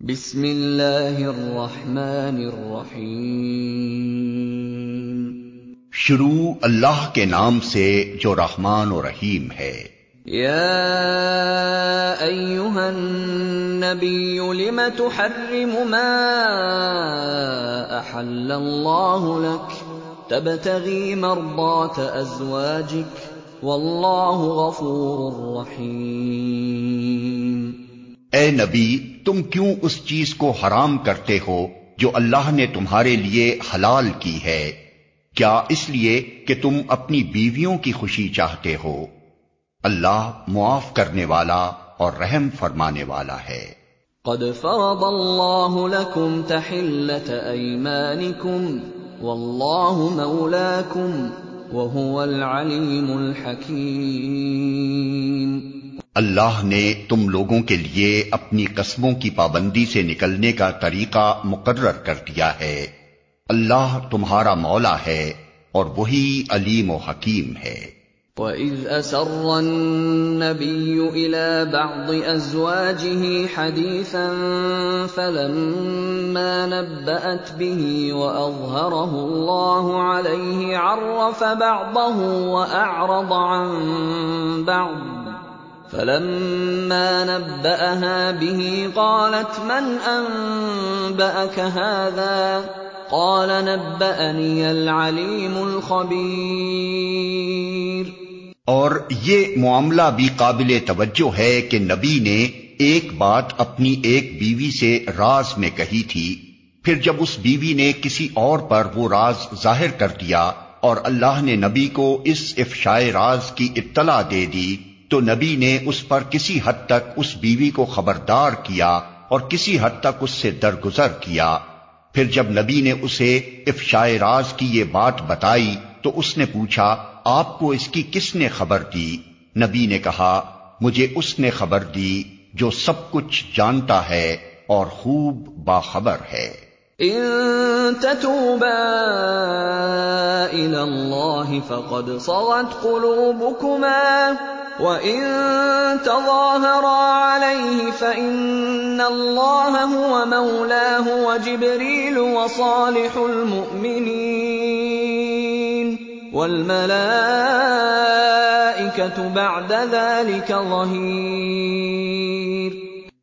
بسم اللہ الرحمن الرحیم شروع اللہ کے نام سے جو رحمان و رحیم ہے۔ یا ایوہا النبی لم تحرم ما أحل اللہ لک تبتغی مرضات ازواجک واللہ غفور رحیم اے نبی، تم کیوں اس چیز کو حرام کرتے ہو جو اللہ نے تمہارے لیے حلال کی ہے؟ کیا اس لیے کہ تم اپنی بیویوں کی خوشی چاہتے ہو؟ اللہ معاف کرنے والا اور رحم فرمانے والا ہے۔ قد فرض اللہ لکم تحلت ایمانکم واللہ مولاکم وهو العلیم الحکیم اللہ نے تم لوگوں کے لیے اپنی قسموں کی پابندی سے نکلنے کا طریقہ مقرر کر دیا ہے۔ اللہ تمہارا مولا ہے اور وہی علیم و حکیم ہے۔ وَإِذْ أَسَرَّ النَّبِيُّ إِلَى بَعْضِ أَزْوَاجِهِ حَدِيثًا فَلَمَّا نَبَّأَتْ بِهِ وَأَظْهَرَهُ اللَّهُ عَلَيْهِ عَرَّفَ بَعْضَهُ وَأَعْرَضَ عَن بَعْضٍ فلما نبأها به قالت من أنبأك هذا؟ قال نبأني العليم الخبير. اور یہ معاملہ بھی قابل توجہ ہے کہ نبی نے ایک بات اپنی ایک بیوی سے راز میں کہی تھی، پھر جب اس بیوی نے کسی اور پر وہ راز ظاہر کر دیا اور اللہ نے نبی کو اس افشائے راز کی اطلاع دے دی تو نبی نے اس پر کسی حد تک اس بیوی کو خبردار کیا اور کسی حد تک اس سے درگزر کیا۔ پھر جب نبی نے اسے افشائے راز کی یہ بات بتائی تو اس نے پوچھا، آپ کو اس کی کس نے خبر دی؟ نبی نے کہا، مجھے اس نے خبر دی جو سب کچھ جانتا ہے اور خوب باخبر ہے۔ ان تتوبا الى الله فقد صغت قلوبكما وَإِن تَظَاهَرَا عَلَيْهِ فَإِنَّ اللَّهَ هُوَ مَوْلَاهُ وَجِبْرِيلُ وَصَالِحُ الْمُؤْمِنِينَ وَالْمَلَائِكَةُ بَعْدَ ذَلِكَ ظَهِيرٌ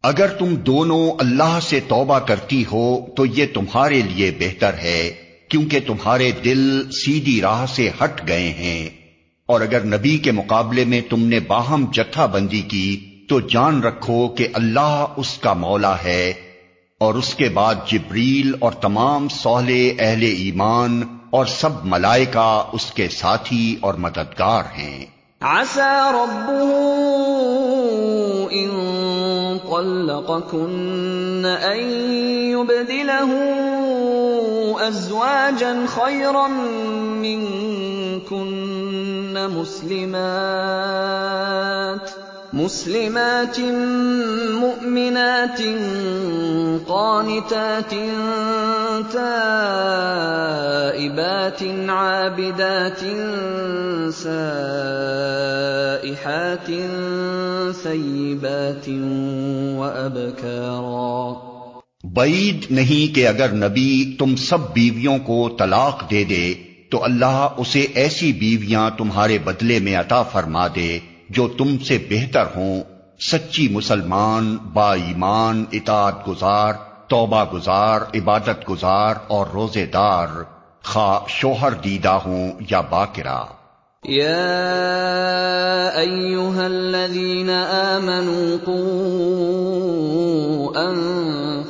اگر تم دونوں اللہ سے توبہ کرتی ہو تو یہ تمہارے لیے بہتر ہے کیونکہ تمہارے دل سیدھی راہ سے ہٹ گئے ہیں۔ اور اگر نبی کے مقابلے میں تم نے باہم جتھا بندی کی، تو جان رکھو کہ اللہ اس کا مولا ہے۔ اور اس کے بعد جبریل اور تمام سہلے اہل ایمان اور سب ملائکہ اس کے ساتھی اور مددگار ہیں۔ ربه ان طلقكن ان يبدله ازواجا خيرا منكن. مسلمات. مؤمنات قانتات تائبات عابدات سائحات ثيبات وأبكارا. بعید نہیں کہ اگر نبی تم سب بیویوں کو طلاق دے دے تو اللہ اسے ایسی بیویاں تمہارے بدلے میں عطا فرما دے جو تم سے بہتر ہوں۔ سچی مسلمان، با ایمان، اطاعت گزار، توبہ گزار، عبادت گزار اور روزے دار، خواہ شوہر دیدہ ہوں یا باقرہ يا ايها الذين امنوا قوا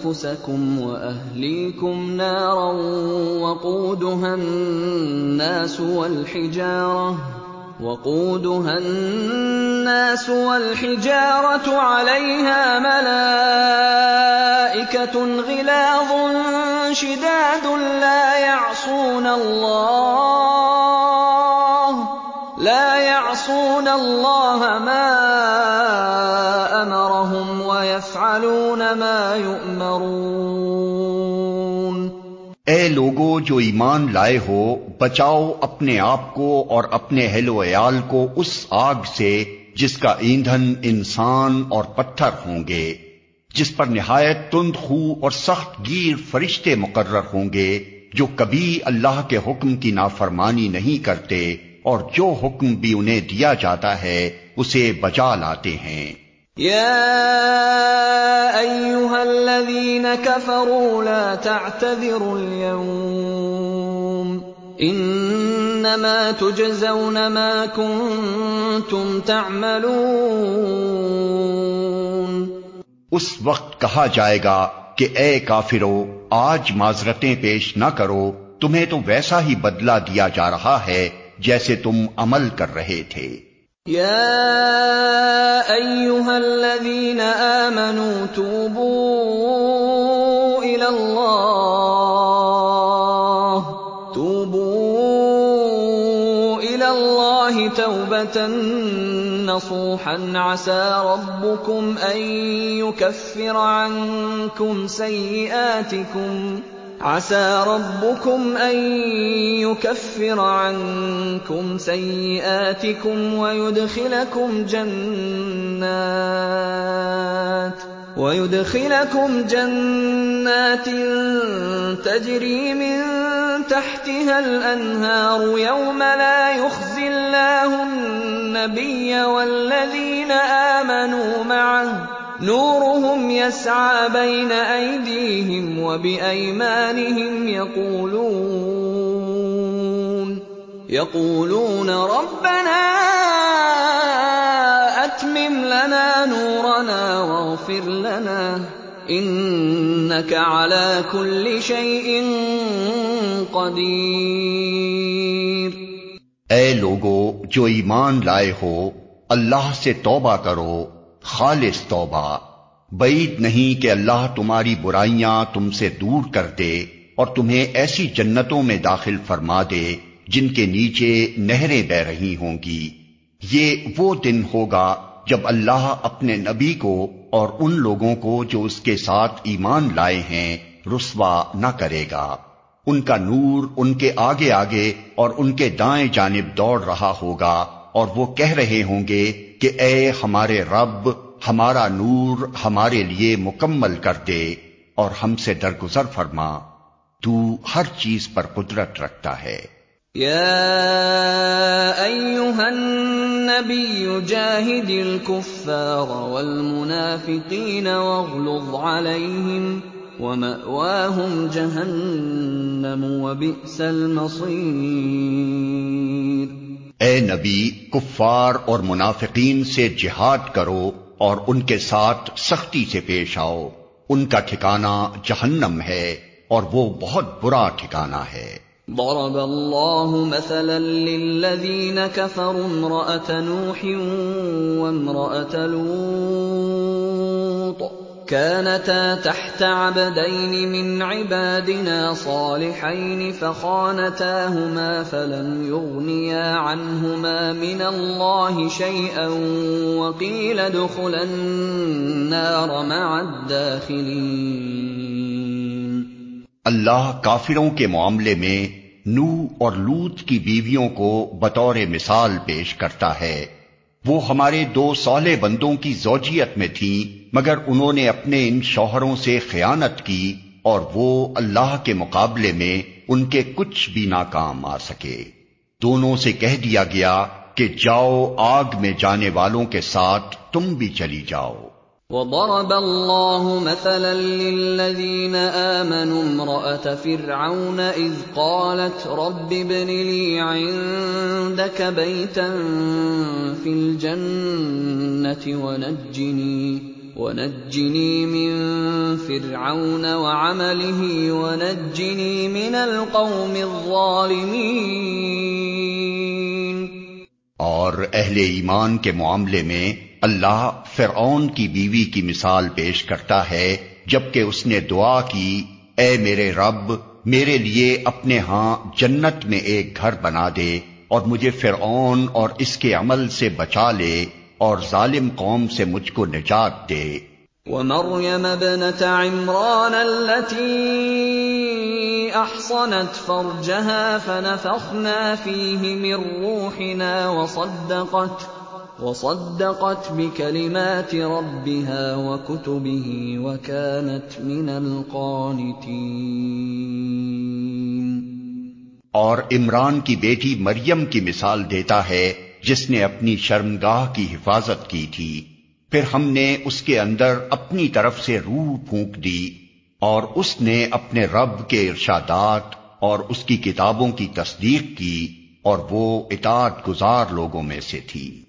أَنفُسَكُمْ وَأَهْلِيكُمْ نَارًا وَقُودُهَا النَّاسُ وَالْحِجَارَةُ عَلَيْهَا مَلَائِكَةٌ غِلَاظٌ شِدَادٌ لَّا يَعْصُونَ اللَّهَ مَا ويفعلون ما يؤمرون۔ اے لوگو جو ایمان لائے ہو بچاؤ اپنے آپ کو اور اپنے اہل و عیال کو اس آگ سے جس کا ایندھن انسان اور پتھر ہوں گے جس پر نہایت تند خو اور سخت گیر فرشتے مقرر ہوں گے جو کبھی اللہ کے حکم کی نافرمانی نہیں کرتے اور جو حکم بھی انہیں دیا جاتا ہے اسے بجا لاتے ہیں۔ یا ایوہا الذین کفروا لا تعتذروا اليوم. انما تجزون ما کنتم تعملون. اس وقت کہا جائے گا کہ اے کافرو، آج معذرتیں پیش نہ کرو، تمہیں تو ویسا ہی بدلہ دیا جا رہا ہے جیسے تم عمل کر رہے تھے۔ يَا أَيُّهَا الَّذِينَ آمَنُوا تُوبُوا إِلَى اللَّهِ. تَوْبَةً نَّصُوحًا. عَسَىٰ رَبُّكُمْ أَن يُكَفِّرَ عَنكُمْ سَيِّئَاتِكُمْ. عسى ربكم أن يكفر عنكم سيئاتكم ويدخلكم جنات تجري من تحتها الأنهار يوم لا يخزي الله النبي والذين آمنوا معه نورهم يسعى بين أيديهم وبأيمانهم يقولون ربنا أتمم لنا نورنا واغفر لنا إنك على كل شيء قدير. اے لوگو جو ایمان لائے ہو اللہ سے توبہ کرو خالص توبہ، بعید نہیں کہ اللہ تمہاری برائیاں تم سے دور کر دے اور تمہیں ایسی جنتوں میں داخل فرما دے جن کے نیچے نہریں بہ رہی ہوں گی۔ یہ وہ دن ہوگا جب اللہ اپنے نبی کو اور ان لوگوں کو جو اس کے ساتھ ایمان لائے ہیں، رسوا نہ کرے گا۔ ان کا نور ان کے آگے آگے اور ان کے دائیں جانب دوڑ رہا ہوگا اور وہ کہہ رہے ہوں گے کہ اے ہمارے رب، ہمارا نور ہمارے لیے مکمل کر دے اور ہم سے درگزر فرما۔ تو ہر چیز پر قدرت رکھتا ہے۔ یا ایوہا النبی جاہد الكفار والمنافقین واغلظ علیہم ومأواهم جہنم وبئس المصیر۔ نبی کفار اور منافقین سے جہاد کرو اور ان کے ساتھ سختی سے پیش آؤ۔ ان کا ٹھکانہ جہنم ہے اور وہ بہت برا ٹھکانہ ہے۔ ضرب الله مثلا للذين كفروا امرأة نوح وامرأة لوط۔ كانتا تحت عبدين من عبادنا صالحين فخانتاهما فلم يغنيا عنهما من الله شيئا وقيل ادخلا النار مع الداخلين. اللہ کافروں کے معاملے میں نو اور لوت کی بیویوں کو بطور مثال پیش کرتا ہے۔ وہ ہمارے دو سولے بندوں کی زوجیت میں تھیں۔ مگر انہوں نے اپنے ان شوہروں سے خیانت کی اور وہ اللہ کے مقابلے میں ان کے کچھ بھی ناکام آ سکے۔ دونوں سے کہہ دیا گیا کہ جاؤ آگ میں جانے والوں کے ساتھ تم بھی چلی جاؤ۔ وضرب الله مثلا للذين آمنوا امرأة فرعون إذ قالت رب ابن لي عندك بيتا في الجنة ونجني, ونجني من فرعون وعمله ونجني من القوم الظالمين. اور اہل ایمان کے معاملے میں اللہ فرعون کی بیوی کی مثال پیش کرتا ہے، جبکہ اس نے دعا کی، اے میرے رب، میرے لیے اپنے ہاں جنت میں ایک گھر بنا دے اور مجھے فرعون اور اس کے عمل سے بچا لے۔ اور ظالم قوم سے مجھ کو نجات دے۔ ومريم ابنة عمران التي أحصنت فرجها فنفخنا فيه من روحنا وصدقت وصدقت بكلمات ربها وكتبه وكانت من القانتين۔ اور عمران کی بیٹی مریم کی مثال دیتا ہے۔ جس نے اپنی شرمگاہ کی حفاظت کی تھی، پھر ہم نے اس کے اندر اپنی طرف سے روح پھونک دی اور اس نے اپنے رب کے ارشادات اور اس کی کتابوں کی تصدیق کی اور وہ اطاعت گزار لوگوں میں سے تھی۔